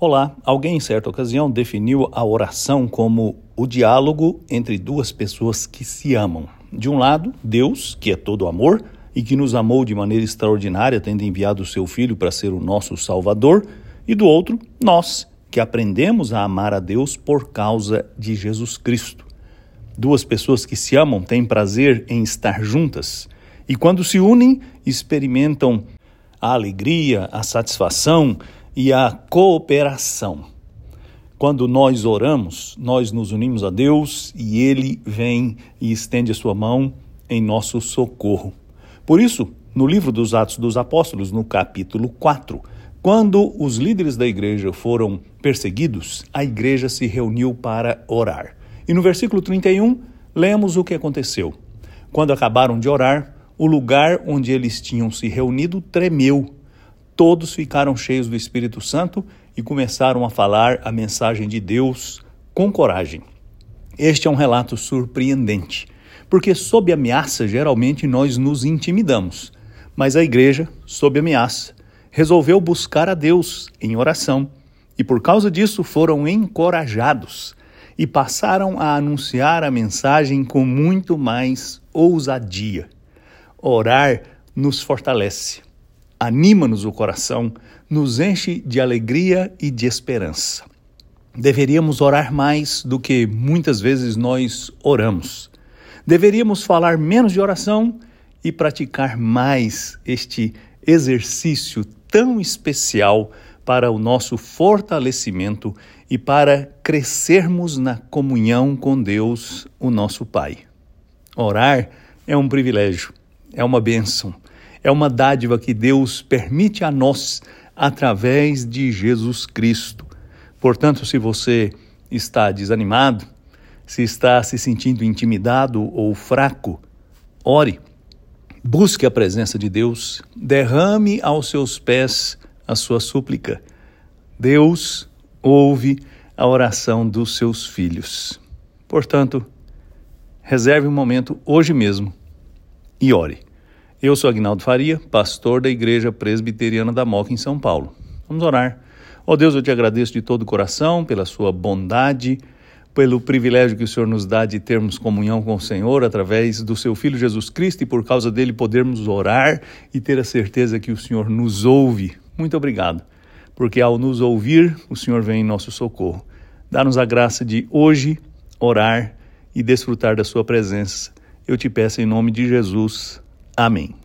Olá, alguém em certa ocasião definiu a oração como o diálogo entre duas pessoas que se amam. De um lado, Deus, que é todo amor e que nos amou de maneira extraordinária, tendo enviado o seu Filho para ser o nosso Salvador, e do outro, nós, que aprendemos a amar a Deus por causa de Jesus Cristo. Duas pessoas que se amam têm prazer em estar juntas e, quando se unem, experimentam a alegria, a satisfação e a cooperação. Quando nós oramos, nós nos unimos a Deus e Ele vem e estende a sua mão em nosso socorro. Por isso, no livro dos Atos dos Apóstolos, no capítulo 4, quando os líderes da igreja foram perseguidos, a igreja se reuniu para orar. E no versículo 31, lemos o que aconteceu. Quando acabaram de orar, o lugar onde eles tinham se reunido tremeu todos ficaram cheios do Espírito Santo e começaram a falar a mensagem de Deus com coragem. Este é um relato surpreendente, porque sob ameaça geralmente nós nos intimidamos, mas a igreja, sob ameaça, resolveu buscar a Deus em oração e por causa disso foram encorajados e passaram a anunciar a mensagem com muito mais ousadia. Orar nos fortalece anima-nos o coração, nos enche de alegria e de esperança. Deveríamos orar mais do que muitas vezes nós oramos. Deveríamos falar menos de oração e praticar mais este exercício tão especial para o nosso fortalecimento e para crescermos na comunhão com Deus, o nosso Pai. Orar é um privilégio, é uma bênção é uma dádiva que Deus permite a nós através de Jesus Cristo. Portanto, se você está desanimado, se está se sentindo intimidado ou fraco, ore, busque a presença de Deus, derrame aos seus pés a sua súplica. Deus ouve a oração dos seus filhos. Portanto, reserve um momento hoje mesmo e ore. Eu sou Agnaldo Faria, pastor da Igreja Presbiteriana da Moca, em São Paulo. Vamos orar. Ó oh Deus, eu te agradeço de todo o coração pela sua bondade, pelo privilégio que o Senhor nos dá de termos comunhão com o Senhor através do seu Filho Jesus Cristo e por causa dele podermos orar e ter a certeza que o Senhor nos ouve. Muito obrigado, porque ao nos ouvir, o Senhor vem em nosso socorro. Dá-nos a graça de hoje orar e desfrutar da sua presença. Eu te peço em nome de Jesus. Amém.